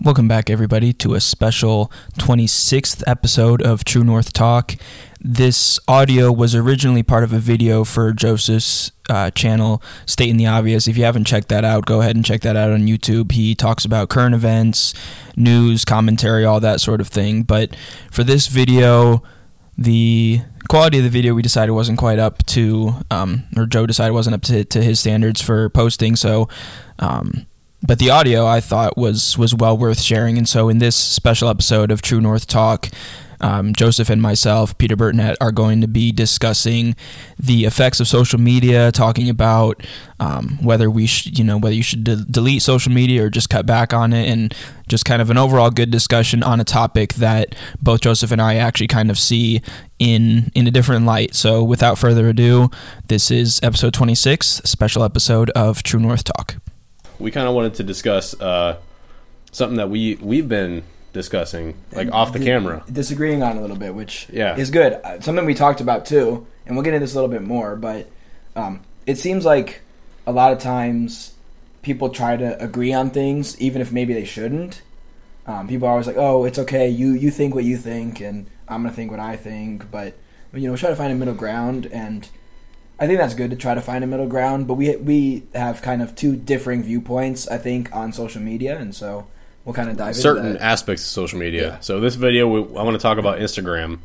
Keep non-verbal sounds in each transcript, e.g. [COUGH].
Welcome back, everybody, to a special 26th episode of True North Talk. This audio was originally part of a video for Joseph's uh, channel, Stating the Obvious. If you haven't checked that out, go ahead and check that out on YouTube. He talks about current events, news, commentary, all that sort of thing. But for this video, the quality of the video we decided wasn't quite up to, um, or Joe decided wasn't up to, to his standards for posting. So, um, but the audio I thought was was well worth sharing. And so in this special episode of True North Talk, um, Joseph and myself, Peter Burnett, are going to be discussing the effects of social media, talking about um, whether we you know, whether you should de- delete social media or just cut back on it, and just kind of an overall good discussion on a topic that both Joseph and I actually kind of see in in a different light. So, without further ado, this is episode 26, special episode of True North Talk we kind of wanted to discuss uh, something that we we've been discussing like off the camera. disagreeing on a little bit which yeah. is good. Uh, something we talked about too and we'll get into this a little bit more but um, it seems like a lot of times people try to agree on things even if maybe they shouldn't. Um, people are always like oh it's okay. You you think what you think and i'm gonna think what i think but you know try to find a middle ground and I think that's good to try to find a middle ground, but we we have kind of two differing viewpoints, I think, on social media, and so we'll kind of dive into certain aspects of social media. Yeah. So this video, we, I want to talk about Instagram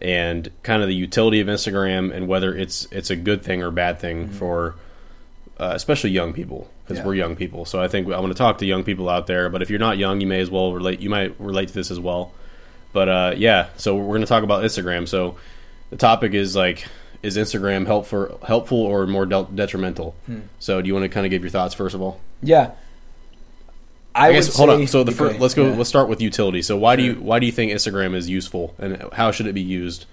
and kind of the utility of Instagram and whether it's it's a good thing or bad thing mm-hmm. for uh, especially young people because yeah. we're young people. So I think I want to talk to young people out there. But if you're not young, you may as well relate. You might relate to this as well. But uh, yeah, so we're going to talk about Instagram. So the topic is like is Instagram helpful helpful or more de- detrimental? Hmm. So do you want to kind of give your thoughts first of all? Yeah. I, I guess hold on. So the first, let's go. Yeah. Let's start with utility. So why sure. do you why do you think Instagram is useful, and how should it be used?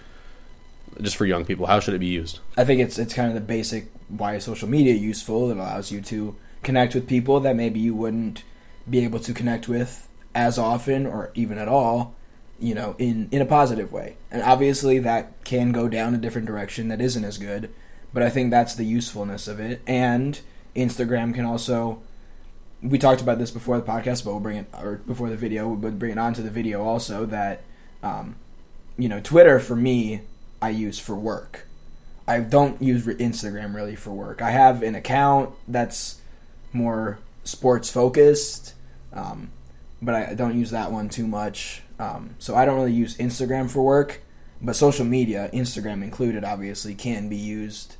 Just for young people, how should it be used? I think it's it's kind of the basic why is social media useful. It allows you to connect with people that maybe you wouldn't be able to connect with as often or even at all you know, in in a positive way. And obviously that can go down a different direction that isn't as good, but I think that's the usefulness of it. And Instagram can also we talked about this before the podcast, but we'll bring it or before the video, we'll bring it onto the video also that um, you know, Twitter for me I use for work. I don't use Instagram really for work. I have an account that's more sports focused, um, but I don't use that one too much. Um, so I don't really use Instagram for work, but social media, Instagram included, obviously can be used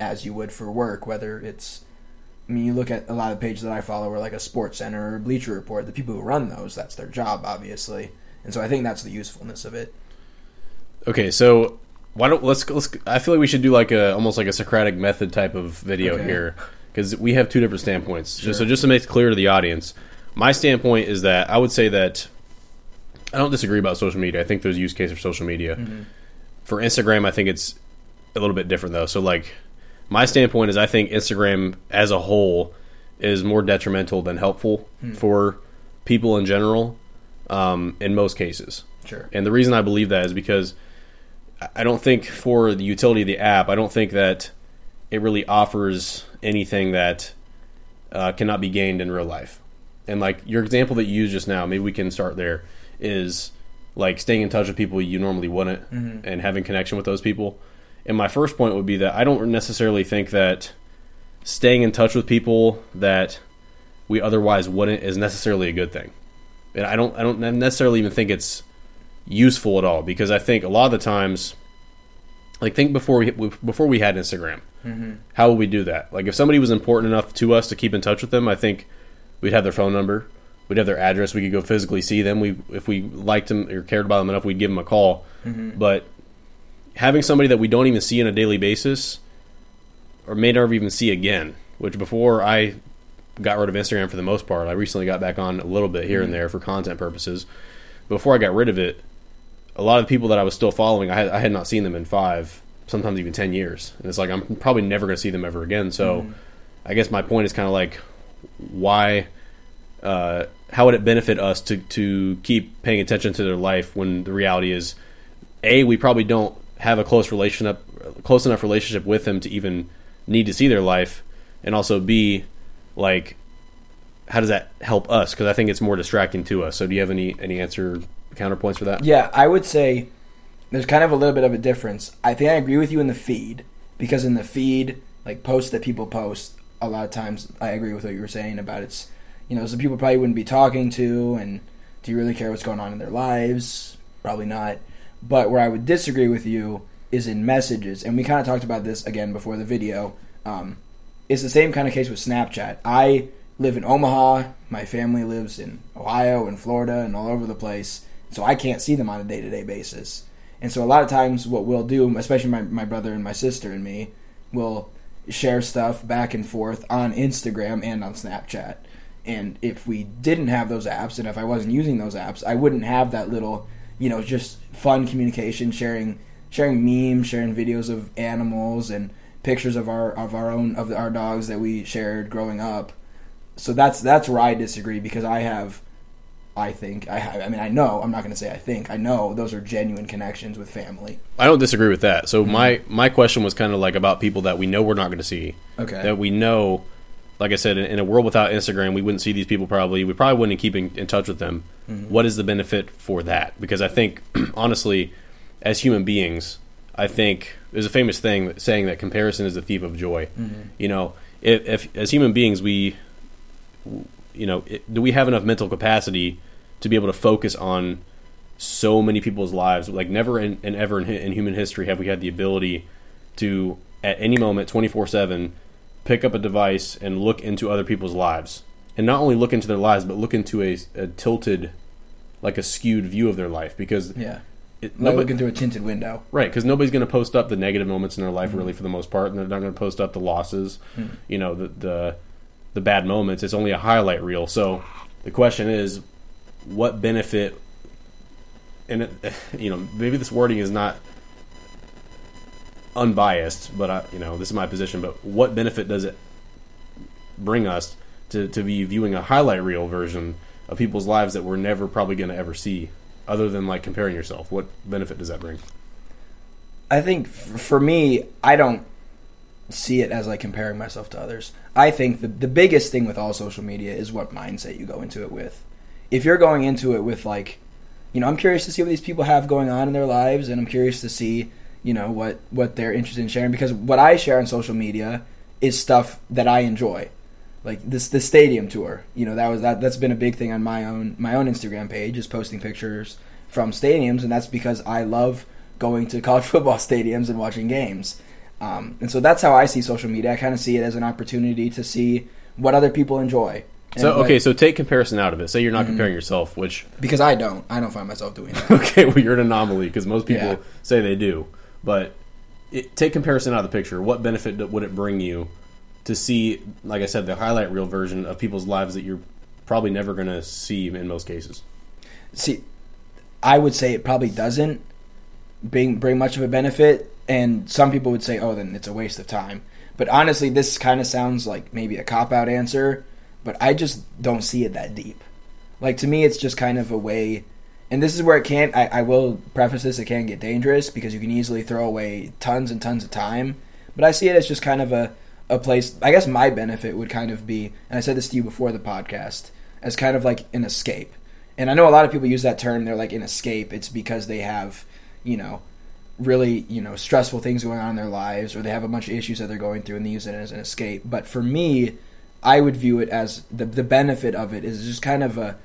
as you would for work. Whether it's, I mean, you look at a lot of pages that I follow, are like a Sports Center or Bleacher Report. The people who run those, that's their job, obviously, and so I think that's the usefulness of it. Okay, so why don't let's let's. I feel like we should do like a almost like a Socratic method type of video okay. here because we have two different standpoints. Sure. So just to make it clear to the audience, my standpoint is that I would say that I don't disagree about social media. I think there's use case for social media. Mm-hmm. For Instagram, I think it's a little bit different though. So like my standpoint is I think Instagram as a whole is more detrimental than helpful mm. for people in general um, in most cases. Sure. And the reason I believe that is because I don't think for the utility of the app, I don't think that it really offers anything that uh, cannot be gained in real life. And like your example that you used just now, maybe we can start there is like staying in touch with people you normally wouldn't mm-hmm. and having connection with those people. And my first point would be that I don't necessarily think that staying in touch with people that we otherwise wouldn't is necessarily a good thing. And I don't I don't necessarily even think it's useful at all because I think a lot of the times like think before we before we had Instagram. Mm-hmm. How would we do that? Like if somebody was important enough to us to keep in touch with them, I think we'd have their phone number we'd have their address. We could go physically see them. We if we liked them or cared about them enough, we'd give them a call. Mm-hmm. But having somebody that we don't even see on a daily basis, or may never even see again, which before I got rid of Instagram for the most part, I recently got back on a little bit here mm-hmm. and there for content purposes. Before I got rid of it, a lot of the people that I was still following, I had, I had not seen them in five, sometimes even ten years, and it's like I'm probably never going to see them ever again. So, mm-hmm. I guess my point is kind of like why. Uh, how would it benefit us to to keep paying attention to their life when the reality is, a we probably don't have a close relationship, close enough relationship with them to even need to see their life, and also b, like how does that help us? Because I think it's more distracting to us. So do you have any any answer counterpoints for that? Yeah, I would say there's kind of a little bit of a difference. I think I agree with you in the feed because in the feed, like posts that people post, a lot of times I agree with what you were saying about it's, you know, some people probably wouldn't be talking to, and do you really care what's going on in their lives? Probably not. But where I would disagree with you is in messages, and we kind of talked about this again before the video. Um, it's the same kind of case with Snapchat. I live in Omaha. My family lives in Ohio and Florida and all over the place. So I can't see them on a day to day basis. And so a lot of times what we'll do, especially my, my brother and my sister and me, will share stuff back and forth on Instagram and on Snapchat. And if we didn't have those apps and if I wasn't using those apps, I wouldn't have that little, you know, just fun communication, sharing sharing memes, sharing videos of animals and pictures of our of our own of our dogs that we shared growing up. So that's that's where I disagree because I have I think I have, I mean I know I'm not going to say I think I know those are genuine connections with family. I don't disagree with that. So mm-hmm. my my question was kind of like about people that we know we're not going to see. Okay. That we know, like I said, in, in a world without Instagram, we wouldn't see these people. Probably we probably wouldn't keep in, in touch with them. Mm-hmm. What is the benefit for that? Because I think [CLEARS THROAT] honestly, as human beings, I think there's a famous thing saying that comparison is the thief of joy. Mm-hmm. You know, if, if as human beings we, you know, it, do we have enough mental capacity to be able to focus on so many people's lives? Like never in, in ever in, in human history have we had the ability to at any moment, twenty four seven, pick up a device and look into other people's lives, and not only look into their lives, but look into a, a tilted, like a skewed view of their life because Yeah. it, Like nobody, looking through a tinted window. Right, because nobody's going to post up the negative moments in their life, really, for the most part, and they're not going to post up the losses, hmm. you know, the, the the bad moments. It's only a highlight reel. So the question is, what benefit? And it, [SIGHS] you know, maybe this wording is not unbiased, but I, you know, this is my position. But what benefit does it bring us to to be viewing a highlight reel version of people's lives that we're never probably going to ever see? Other than like comparing yourself, what benefit does that bring? I think for me, I don't see it as like comparing myself to others. I think the the biggest thing with all social media is what mindset you go into it with. If you're going into it with like, you know, I'm curious to see what these people have going on in their lives, and I'm curious to see, you know, what what they're interested in sharing because what I share on social media is stuff that I enjoy. Like this the stadium tour, you know, that was that that's been a big thing on my own my own Instagram page is posting pictures from stadiums, and that's because I love going to [LAUGHS] college football stadiums and watching games. Um, and so that's how I see social media. I kind of see it as an opportunity to see what other people enjoy. So okay, so take comparison out of it. Say you're not comparing yourself, which because I don't, I don't find myself doing that. [LAUGHS] okay, well you're an anomaly because most people Yeah. say they do. But it, take comparison out of the picture. What benefit would it bring you to see, like I said, the highlight reel version of people's lives that you're probably never going to see in most cases? see, I would say it probably doesn't bring bring much of a benefit, and some people would say, "Oh, then it's a waste of time." But honestly, this kind of sounds like maybe a cop out answer, but I just don't see it that deep. Like to me, it's just kind of a way, and this is where it can. I, I will preface this: it can get dangerous because you can easily throw away tons and tons of time. But I see it as just kind of a a place. I guess my benefit would kind of be, and I said this to you before the podcast, as kind of like an escape. And I know a lot of people use that term. They're like an escape. It's because they have, you know, really you know stressful things going on in their lives, or they have a bunch of issues that they're going through, and they use it as an escape. But for me, I would view it as the the benefit of it is just kind of a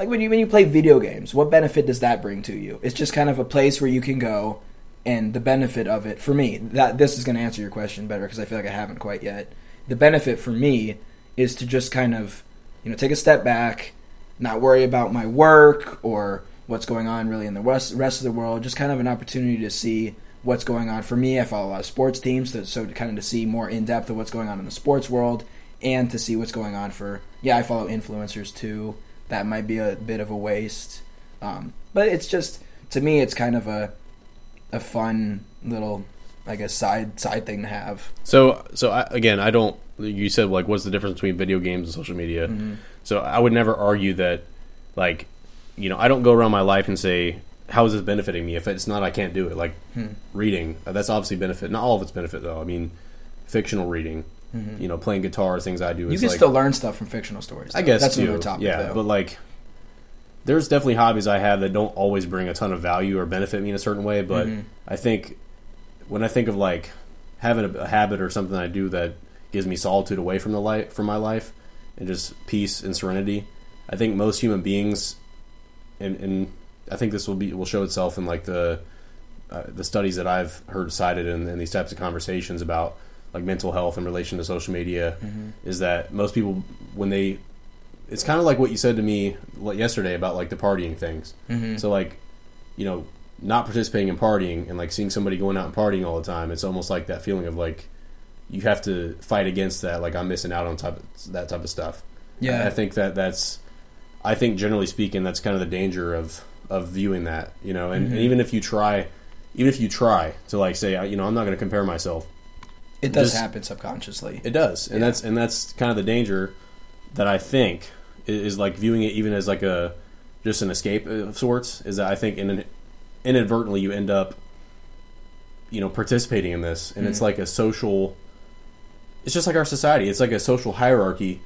like when you when you play video games. What benefit does that bring to you? It's just kind of a place where you can go, and the benefit of it for me that this is going to answer your question better because I feel like I haven't quite yet. The benefit for me is to just kind of you know take a step back, not worry about my work or what's going on really in the rest, rest of the world. Just kind of an opportunity to see what's going on. For me, I follow a lot of sports teams, so, so kind of to see more in depth of what's going on in the sports world, and to see what's going on for yeah, I follow influencers too. That might be a bit of a waste, um, but it's just to me, it's kind of a a fun little, I guess, side side thing to have. So, so I, again, I don't. You said like, what's the difference between video games and social media? So I would never argue that, like, you know, I don't go around my life and say, how is this benefiting me? If it's not, I can't do it. Like reading, uh, that's obviously benefit. Not all of it's benefit though. I mean, fictional reading, you know, playing guitar, things I do. You is can like, still learn stuff from fictional stories. I guess that's too. another topic. yeah, though. but like, there's definitely hobbies I have that don't always bring a ton of value or benefit me in a certain way. But Mhm. I think when I think of like having a, a habit or something I do that gives me solitude away from the life from my life and just peace and serenity, I think most human beings, and, and I think this will be will show itself in like the uh, the studies that I've heard cited in, in these types of conversations about like mental health in relation to social media is that most people when they it's kind of like what you said to me yesterday about like the partying things Mhm. so like you know not participating in partying and like seeing somebody going out and partying all the time it's almost like that feeling of like you have to fight against that like i'm missing out on type of, that type of stuff Yeah. I, I think that that's i think generally speaking that's kind of the danger of of viewing that you know and, and Mhm. even if you try even if you try to like say you know i'm not going to compare myself it does just- happen subconsciously. it does, and Yeah. that's and that's kind of the danger that I think is, like viewing it even as like a just an escape of sorts. Is that I think in inadvertently you end up, you know, participating in this, and it's Mhm. like a social. It's just like our society. It's like a social hierarchy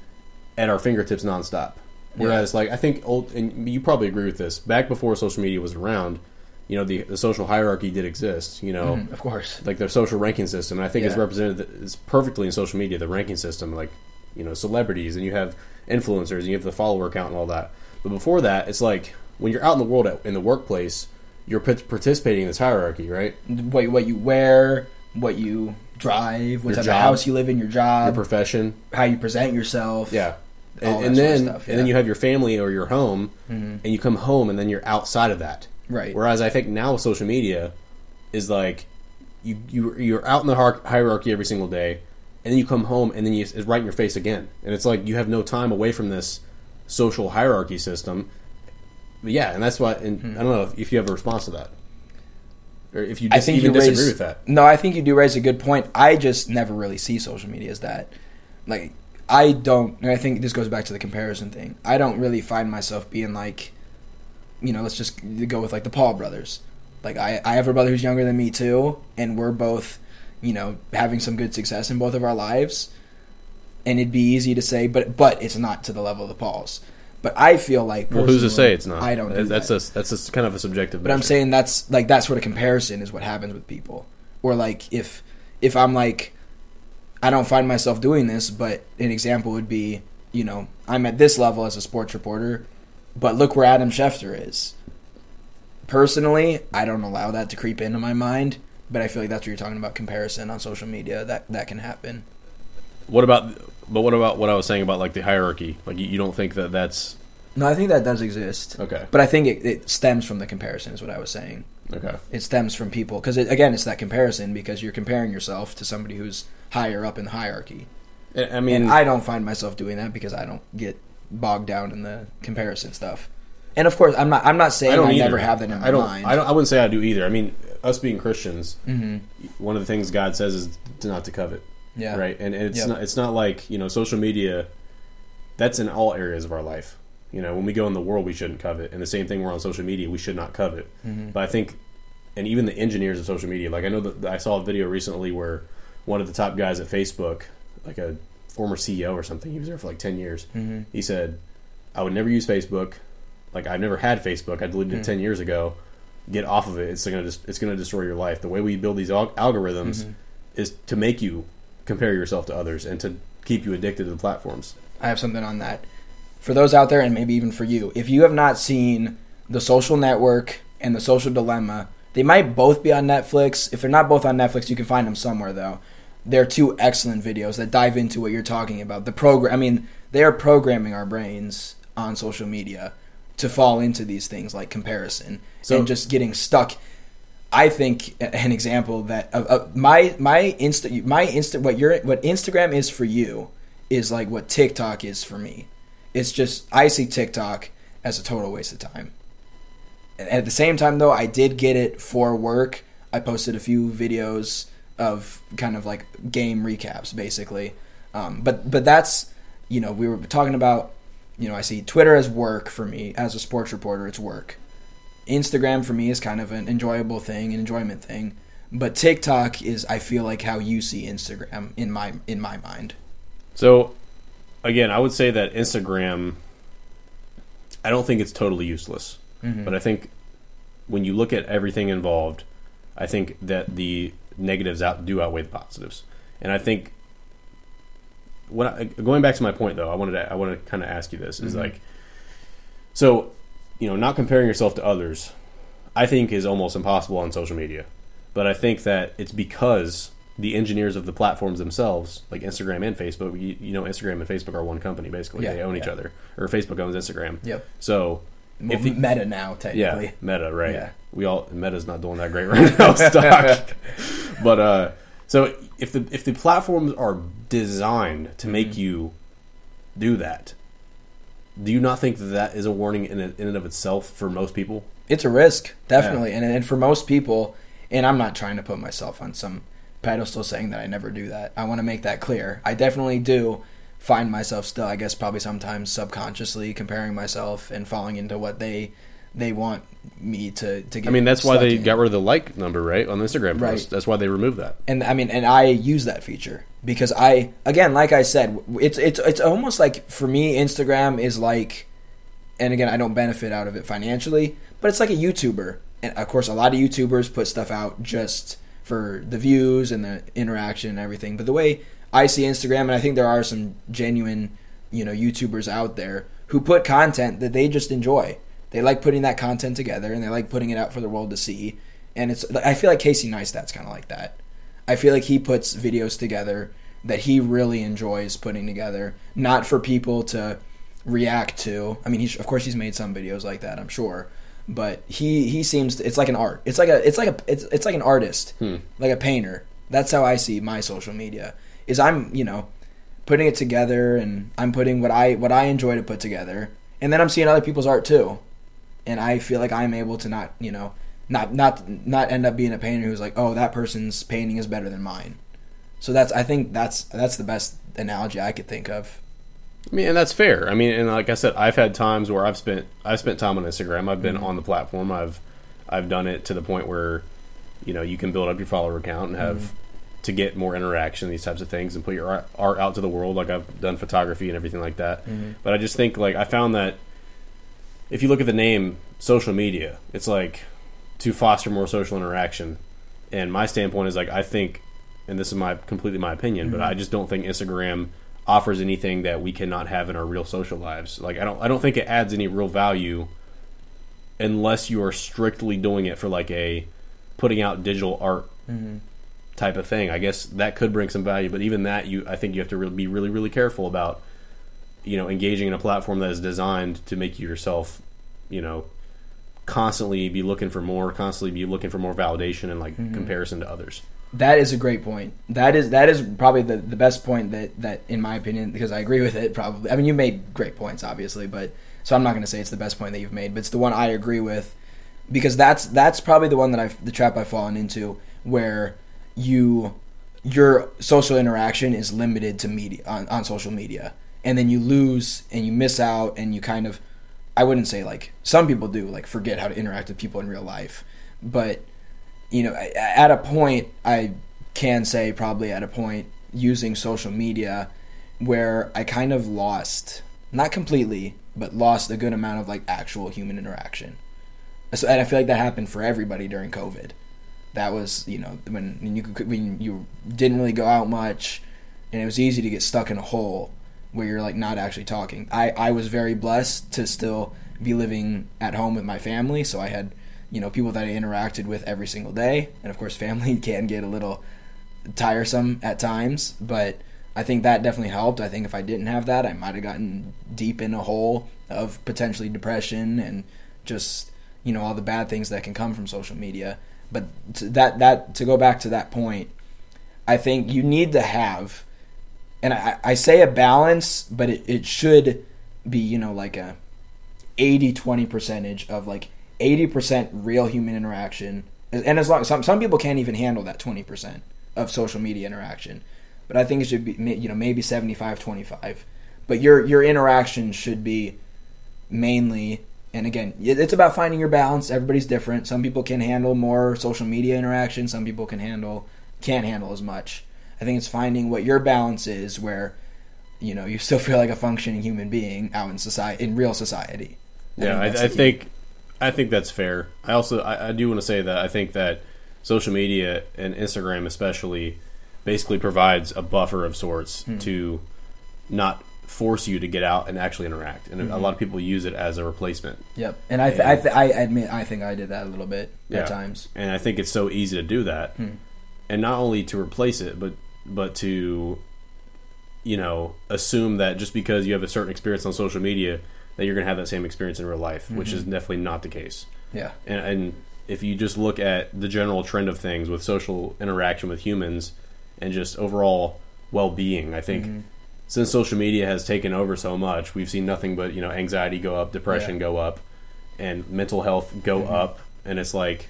at our fingertips nonstop. Whereas, like I think old, and you probably agree with this. Back before social media was around, you know, the the social hierarchy did exist. You know, Mhm, of course. like their social ranking system. And I think it's represented it's perfectly in social media. The ranking system, like you know, celebrities, and you have influencers, and you have the follower count and all that. But before that, it's like when you're out in the world at, in the workplace, you're pat- participating in this hierarchy, right? What what you wear, what you drive, what Your type job. of house you live in, your job. Your profession, how you present yourself. yeah. And, and then stuff, and then you have your family or your home, Mhm. and you come home, and then you're outside of that. Right. Whereas I think now with social media is like you you you're out in the hierarchy every single day, and then you come home and then you, it's right in your face again, and it's like you have no time away from this social hierarchy system. But yeah, and that's why. And I don't know if you have a response to that, or if you Hmm. I think even you disagree raise, with that. No, I think you do raise a good point. I just never really see social media as that. Like, I don't, and I think this goes back to the comparison thing. I don't really find myself being like, you know, let's just go with like the Paul brothers. Like, I, I have a brother who's younger than me too, and we're both, you know, having some good success in both of our lives. And it'd be easy to say, but but it's not to the level of the Pauls. But I feel like Well, who's to say it's not? I don't. Do That's that. a that's a kind of a subjective. But I'm saying that's like that sort of comparison is what happens with people. Or like if if I'm like I don't find myself doing this, but an example would be, you know, I'm at this level as a sports reporter, but look where Adam Schefter is. Personally, I don't allow that to creep into my mind, but I feel like that's what you're talking about comparison on social media. That that can happen. what about? But what about what I was saying about like the hierarchy? Like you, you don't think that that's No, I think that does exist. okay? But I think it, it stems from the comparison is what I was saying. Okay. it stems from people because it, again it's that comparison because you're comparing yourself to somebody who's higher up in the hierarchy I I mean, and i don't find myself doing that because i don't get bogged down in the comparison stuff and of course i'm not i'm not saying i, don't never have that in my I don't, mind I don't. I wouldn't say I do either. I mean, us being Christians, hmm one of the things God says is to not to covet, yeah right? And it's Yep. not. It's not like you know, social media. That's in all areas of our life. You know, when we go in the world, we shouldn't covet, and the same thing we're on social media, we should not covet. Mhm. But I think, and even the engineers of social media, like I know that I saw a video recently where one of the top guys at Facebook, like a former CEO or something, he was there for like ten years. Mhm. He said, "I would never use Facebook. Like I've never had Facebook. I deleted it Hmm. ten years ago. Get off of it. It's gonna just, it's gonna destroy your life. The way we build these al- algorithms Mhm. is to make you compare yourself to others and to keep you addicted to the platforms. i have something on that for those out there and maybe even for you if you have not seen the social network and the social dilemma they might both be on netflix if they're not both on netflix you can find them somewhere though they're two excellent videos that dive into what you're talking about the program i mean they are programming our brains on social media to fall into these things like comparison So- and just getting stuck I think an example that of, of my my insta my insta what your what Instagram is for you is like what TikTok is for me. It's just I see TikTok as a total waste of time. And at the same time though, I did get it for work. I posted a few videos of kind of like game recaps basically. Um, but but that's you know, we were talking about you know, I see Twitter as work for me as a sports reporter, it's work. Instagram for me is kind of an enjoyable thing, an enjoyment thing. But TikTok is, I feel like, how you see Instagram in my in my mind. So, again, I would say that Instagram. I don't think it's totally useless, Mm-hmm. but I think when you look at everything involved, I think that the negatives out do outweigh the positives, and I think. When I, going back to my point, though, I wanted to I want to kind of ask you this: is Mhm. like, so, you know, not comparing yourself to others, I think is almost impossible on social media. But I think that it's because the engineers of the platforms themselves, like Instagram and Facebook, you, you know, Instagram and Facebook are one company basically. Yeah, they own each other, or Facebook owns Instagram. Yep. So Well, If the- meta now, technically. yeah, Meta, right? Yeah. We all Meta's not doing that great [LAUGHS] right now, stock. [LAUGHS] but uh, so if the if the platforms are designed to make Mhm. you do that, do you not think that that is a warning in, in and of itself for most people? It's a risk, definitely, and and for most people, and I'm not trying to put myself on some pedestal saying that I never do that. I want to make that clear. I definitely do find myself still, I guess, probably sometimes subconsciously comparing myself and falling into what they they want me to to get. I mean, that's why they in. got rid of the like number, right, on the Instagram Right. post. That's why they removed that. and I mean, and I use that feature because I, again, like I said, it's it's it's almost like for me, Instagram is like, and again, I don't benefit out of it financially, but it's like a YouTuber, and of course, a lot of YouTubers put stuff out just for the views and the interaction and everything. But the way I see Instagram, and I think there are some genuine, you know, YouTubers out there who put content that they just enjoy. They like putting that content together, and they like putting it out for the world to see. And it's, I feel like Casey Neistat's kind of like that. I feel like he puts videos together that he really enjoys putting together, not for people to react to. I mean, he's of course he's made some videos like that, I'm sure, but he he seems to, it's like an art. It's like a it's like a it's it's like an artist, Hmm. like a painter. That's how I see my social media. Is I'm you know putting it together and I'm putting what I what I enjoy to put together, and then I'm seeing other people's art too, and I feel like I'm able to not you know not not not end up being a painter who's like oh that person's painting is better than mine. So that's I think that's that's the best analogy I could think of. I mean, and that's fair. I mean, and like I said, I've had times where I've spent I've spent time on Instagram. I've been mm-hmm. on the platform. I've I've done it to the point where you know you can build up your follower account and have mm-hmm. to get more interaction, these types of things, and put your art, art out to the world. Like I've done photography and everything like that. Mm-hmm. But I just think like I found that if you look at the name social media, it's like to foster more social interaction. And my standpoint is like I think, and this is my completely my opinion, but mm-hmm. I just don't think Instagram offers anything that we cannot have in our real social lives. Like I don't I don't think it adds any real value unless you are strictly doing it for like a putting out digital art mm-hmm. type of thing. I guess that could bring some value, but even that you I think you have to really be really really careful about you know engaging in a platform that is designed to make you yourself, you know, constantly be looking for more, constantly be looking for more validation and like mm-hmm. comparison to others. That is a great point. That is that is probably the, the best point that, that in my opinion because I agree with it probably. I mean you made great points obviously, but so I'm not going to say it's the best point that you've made, but it's the one I agree with because that's that's probably the one that I've the trap I've fallen into where you your social interaction is limited to media on, on social media and then you lose and you miss out and you kind of I wouldn't say like some people do like forget how to interact with people in real life, but you know, at a point, I can say probably at a point using social media where I kind of lost, not completely, but lost a good amount of like actual human interaction. So, and I feel like that happened for everybody during COVID. That was, you know, when, you could, when you didn't really go out much, and it was easy to get stuck in a hole where you're like not actually talking. I I was very blessed to still be living at home with my family, so I had you know people that I interacted with every single day, and of course [LAUGHS] family can get a little tiresome at times, but I think that definitely helped. I think if I didn't have that, I might have gotten deep in a hole of potentially depression and just you know all the bad things that can come from social media. But that that to go back to that point, I think you need to have, and I, I say a balance, but it, it should be you know like a 80-20 percentage of like 80% real human interaction and as long some some people can't even handle that 20% of social media interaction but i think it should be you know maybe 75 25 but your your interaction should be mainly And again, it's about finding your balance. Everybody's different. Some people can handle more social media interaction. Some people can handle can't handle as much. I think it's finding what your balance is, where you know you still [LAUGHS] feel like a functioning human being out in society, in real society. Yeah, I, I think I think that's fair. I also I, I do want to say that I think that social media and Instagram especially basically provides a buffer of sorts Hmm. to not force you to get out and actually interact. And Mm-hmm. a lot of people use it as a replacement. Yep. And I, th- I, th- I admit, I think I did that a little bit Yeah. at times. And I think it's so easy to do that. Hmm. And not only to replace it, but but to you know, assume that just because you have a certain experience on social media that you're going to have that same experience in real life, which Mm-hmm. is definitely not the case. Yeah. and, and if you just look at the general trend of things with social interaction with humans and just overall well-being i think Mm-hmm. since social media has taken over so much we've seen nothing but you know anxiety go up depression Yeah. go up and mental health go Mm-hmm. up and it's like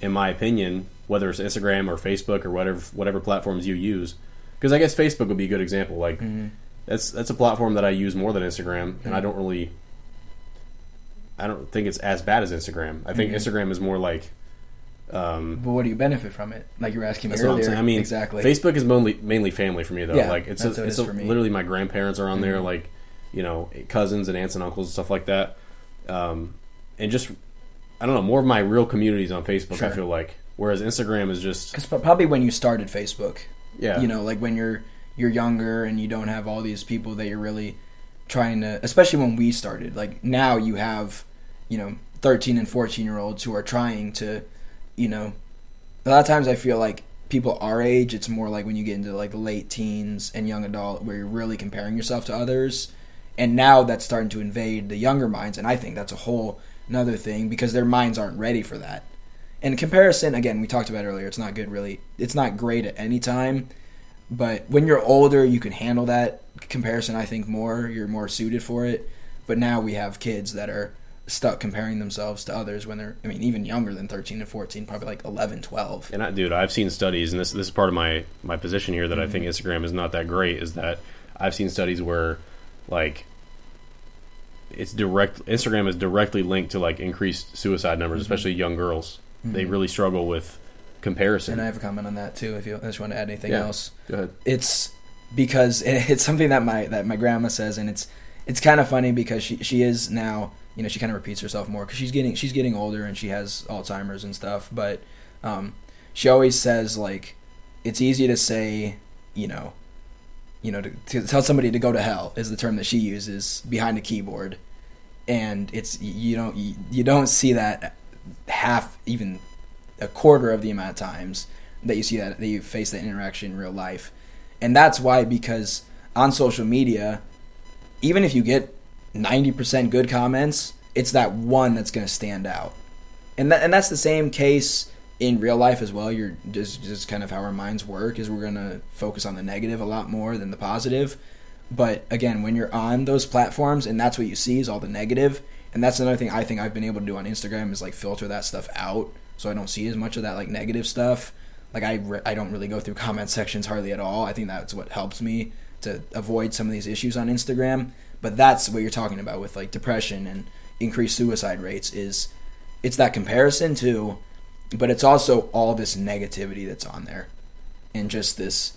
in my opinion whether it's instagram or facebook or whatever whatever platforms you use because i guess facebook would be a good example like Mm-hmm. that's that's a platform that i use more than instagram and i don't really I don't think it's as bad as Instagram. I think Mm-hmm. Instagram is more like um, But what do you benefit from it? Like you were asking me that's what I'm earlier. saying. I mean, exactly. Facebook is mainly mainly family for me though. Yeah, like it's that's a, what it it's a, for me. Mm-hmm. literally my grandparents are on there, like you know cousins and aunts and uncles and stuff like that. Um, and just I don't know more of my real communities on Facebook. I feel like whereas Instagram is just Because probably when you started Facebook, yeah you know, like when you're you're younger and you don't have all these people that you're really trying to. Especially when we started, like now you have, you know, 13 and 14 year olds who are trying to, you know, a lot of times I feel like people our age, it's more like when you get into like late teens and young adult, where you're really comparing yourself to others. And now that's starting to invade the younger minds, and I think that's a whole another thing because their minds aren't ready for that. And comparison, again, we talked about earlier, it's not good really. It's not great at any time, but when you're older, you can handle that comparison. I think more. You're more suited for it. But now we have kids that are stuck comparing themselves to others when they're, I mean, even younger than 13 and 14, probably like 11, 12. And I, dude, I've seen studies, and this this is part of my my position here that I Mm-hmm. think Instagram is not that great. Is that I've seen studies where, like, it's direct. Instagram is directly linked to like increased suicide numbers, especially young girls. They really struggle with comparison. Mm-hmm. And I have a comment on that too. If you just want to add anything Yeah. else, Go ahead. it's because [LAUGHS] it's something that my that my grandma says, and it's it's kind of funny because she she is now you know she kind of repeats herself more because she's getting she's getting older and she has Alzheimer's and stuff, but um, she always says like it's easy to say you know you know to, to tell somebody to go to hell is the term that she uses behind a keyboard, and it's you don't you don't see that half even a quarter of the amount of times that you see that that you face that interaction in real life. And that's why because on social media even if you get 90% good comments it's that one that's going to stand out. And that, and that's the same case in real life as well. You're just just kind of how our minds work is we're going to focus on the negative a lot more than the positive. But again when you're on those platforms and that's what you see is all the negative and that's another thing i think i've been able to do on instagram is like filter that stuff out so i don't see as much of that like negative stuff. Like I, re- I don't really go through [LAUGHS] comment sections hardly at all. I think that's what helps me to avoid some of these issues on instagram. But that's what you're talking about with like depression and increased suicide rates is it's that comparison too but it's also all this negativity that's on there and just this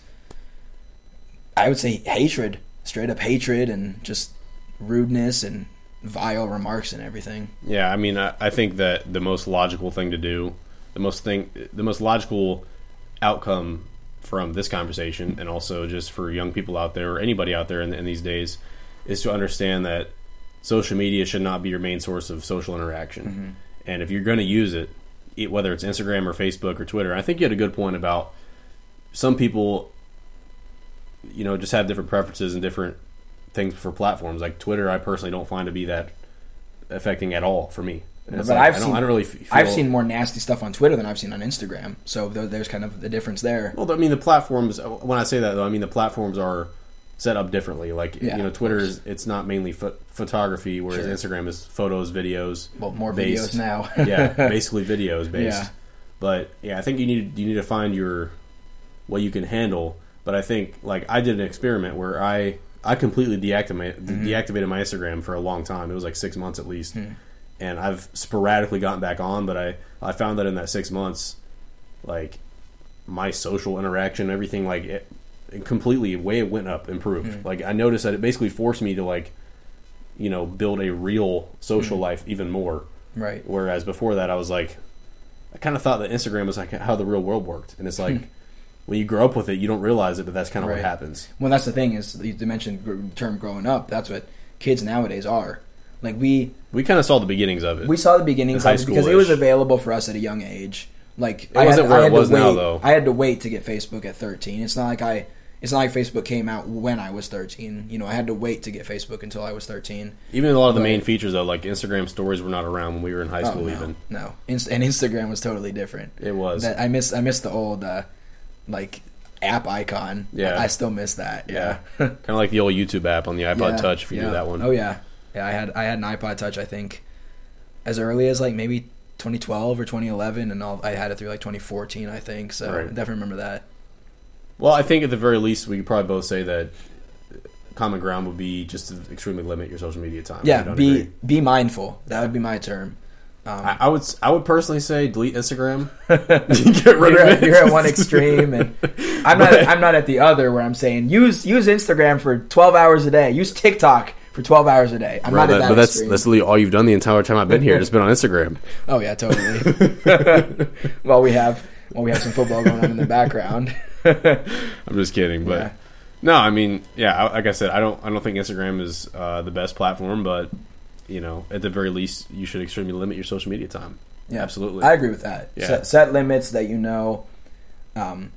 i would say hatred straight up hatred and just rudeness and vile remarks and everything Yeah, I mean, I, I think that the most logical thing to do, the most thing, the most logical outcome from this conversation, and also just for young people out there or anybody out there in, in these days, is to understand that social media should not be your main source of social interaction. Mm-hmm. And if you're going to use it, it, whether it's Instagram or Facebook or Twitter, I think you had a good point about some people, you know, just have different preferences and different things for platforms. Like Twitter, I personally don't find to be that affecting at all for me. And But like, I've I don't, seen I don't really feel, I've seen more nasty stuff on twitter than i've seen on instagram so there's kind of the difference there Well, I mean, the platforms. Uh, when I say that, though, I mean the platforms are set up differently. Like Yeah, you know, Twitter is it's not mainly pho- photography, whereas Sure. Instagram is photos, videos. well more based. videos now [LAUGHS] yeah, [LAUGHS] basically videos based. Yeah. But yeah, I think you need you need to find your what you can handle. But I think like I did an experiment where I I completely deactivated Mm-hmm. deactivated my Instagram for a long time. It was like six months at least, Hmm. and I've sporadically gotten back on, but I I found that in that six months, like my social interaction, everything like it, it completely way it went up, improved. Mm. Like I noticed that it basically forced me to like, you know, build a real social life even more. Right. Whereas before that, I was like, I kind of thought that Instagram was like how the real world worked, and it's like. When you grow up with it, you don't realize it, but that's kind of. Right. what happens. Well, that's the thing is you mentioned the term growing up. That's what kids nowadays are. Like we We kind of saw the beginnings of it. we saw the beginnings High of it because it was available for us at a young age. Like It wasn't where it was wait, now, though. I had to wait to get Facebook at 13. It's not like I it's not like Facebook came out when I was 13. You know, I had to wait to get Facebook until I was 13. Even a lot of the Right. main features, though, like Instagram stories, were not around when we were in high Oh, school. no, Even no, Inst- and Instagram was totally different. it was. That I miss I miss the old uh, like app icon. Yeah. I, I still miss that. yeah, Yeah. [LAUGHS] kind of like the old YouTube app on the iPod Yeah, Touch. If you yeah. do that one, Oh yeah, yeah. I had I had an iPod Touch. I think as early as like maybe 2012 or 2011, and I'll, I had it through like 2014. I think so. Right. I definitely remember that. Well, I think at the very least, we could probably both say that common ground would be just to extremely limit your social media time. Yeah, be agree? be mindful. That would be my term. Um, I, I would. I would personally say delete Instagram. [LAUGHS] [LAUGHS] Get rid you're, of at, it. you're at one extreme, and [LAUGHS] I'm not. I'm not at the other where I'm saying use use Instagram for 12 hours a day. Use TikTok for 12 hours a day. I'm Bro, not at that- that but that's extreme. that's literally all you've done the entire time I've been here. Just been on Instagram. Oh yeah, totally. well, we have well we have some football going on in the background. I'm just kidding, but Yeah. no, I mean, yeah, like I said, I don't, I don't think Instagram is uh, the best platform, but you know, at the very least, you should extremely limit your social media time. Yeah, Absolutely. I agree with that. Yeah. Set, set limits that you know, um,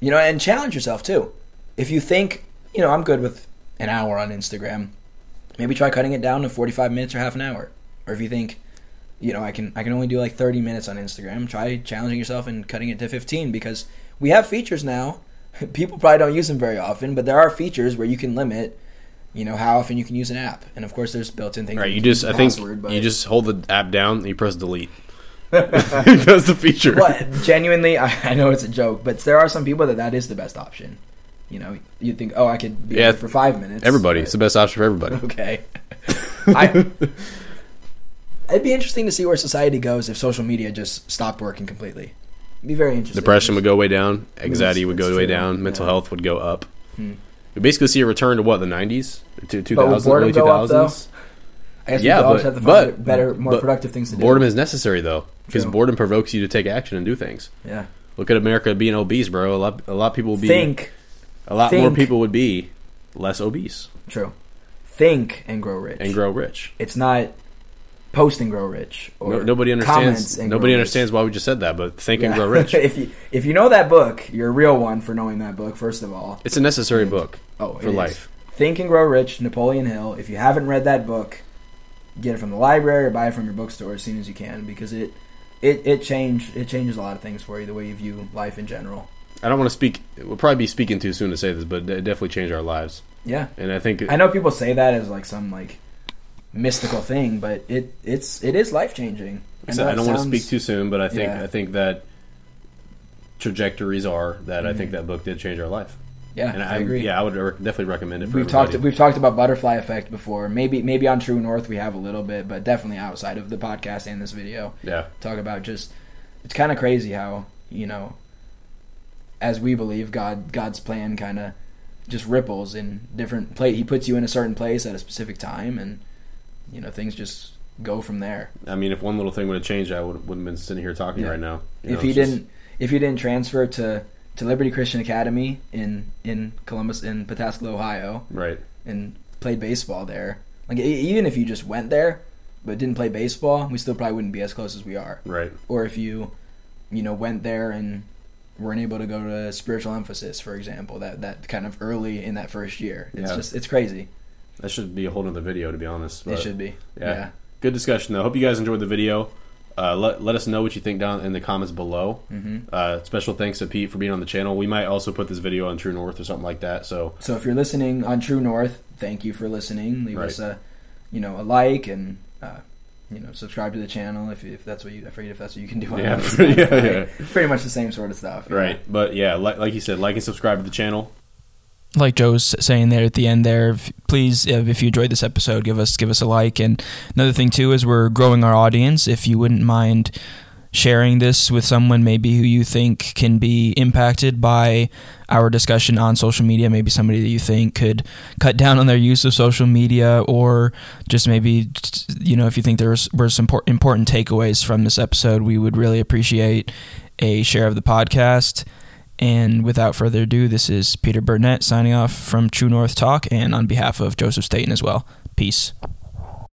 you know, and challenge yourself too. If you think, you know, I'm good with an hour on Instagram, maybe try cutting it down to 45 minutes or half an hour. Or if you think, you know, I can I can only do like 30 minutes on Instagram, try challenging yourself and cutting it to 15 because we have features now. [LAUGHS] People probably don't use them very often, but there are features where you can limit. You know how often you can use an app, and of course, there's built-in things. Right, like you just, I think, password, but- you just hold the app down, and you press delete. [LAUGHS] [LAUGHS] That's the feature. But genuinely, I, I know it's a joke, but there are some people that that is the best option. You know, you think, oh, I could be Yeah, on for five minutes. Everybody, but- it's the best option for everybody. [LAUGHS] okay. I, it'd be interesting to see where society goes if social media just stopped working completely. It'd be very interesting. Depression would go way down, it's- anxiety would go way true, down, mental yeah. health would go up. Hmm. We basically see a return to what the '90s, to 2000s, But would boredom early though? 2000s. I guess Yeah, but- have to but- better, more but productive things to do. Boredom is necessary though, because boredom provokes you to take action and do things. yeah. Look at America being obese, bro. A lot, a lot of people would be. Think a lot more people would be less obese true. Think and grow rich. and grow rich. It's not post and grow rich. Or No, nobody understands. and Nobody grow rich. understands why we just said that, but think and grow rich. [LAUGHS] if you if you know that book, you're a real one for knowing that book. First of all, It's a necessary book oh, for is. life. Think and Grow Rich, Napoleon Hill. If you haven't read that book, get it from the library or buy it from your bookstore as soon as you can because it it it changed it changes a lot of things for you the way you view life in general. I don't want to speak. We'll probably be speaking too soon to say this, but it definitely changed our lives. Yeah, And I think I know people say that as like some like mystical thing, but it it's it is life changing. I, I don't want to speak too soon, but I think Yeah. I think that trajectories are that I think Mhm. that book did change our life. Yeah, And I, agree. Yeah, I would definitely recommend it. For We've talked we've talked about butterfly effect before. Maybe maybe on True North we have a little bit, but definitely outside of the podcast and this video. Yeah, talk about just it's kind of crazy how you know as we believe god god's plan kind of just ripples in different place he puts you in a certain place at a specific time and you know things just go from there I mean, if one little thing would have changed, I would, wouldn't have been sitting here talking Yeah. right now. You if know, he just- didn't if he didn't transfer to to liberty christian academy in in columbus in pataskala ohio right, and played baseball there like even if you just went there but didn't play baseball we still probably wouldn't be as close as we are right, or if you you know went there and weren't able to go to spiritual emphasis for example that that kind of early in that first year it's Yeah. just it's crazy that should be a whole other video, to be honest. it should be yeah. yeah, Good discussion though. Hope you guys enjoyed the video. Uh, let let us know what you think down in the comments below. hmm Uh, special thanks to Pete for being on the channel. We might also put this video on True North or something like that. So so if you're listening on true north thank you for listening leave Right. us a you know a like and uh, you know subscribe to the channel if, if that's what you I forget if that's what you can do on [LAUGHS] Yeah, [LAUGHS] yeah, yeah. [LAUGHS] pretty much the same sort of stuff right, but yeah, like like you said, like and subscribe to the channel. Like Joe's saying there at the end there, please, uh, if you enjoyed this episode, give us give us a like. And another thing too is we're growing our audience. If you wouldn't mind sharing this with someone maybe who you think can be impacted by our discussion on social media, maybe somebody that you think could cut down on their use of social media, or just maybe you know if you think there were some important takeaways from this episode, we would really appreciate a share of the podcast. And without further ado, this is Peter Burnett signing off from True North Talk and on behalf of Joseph Staten as well. Peace.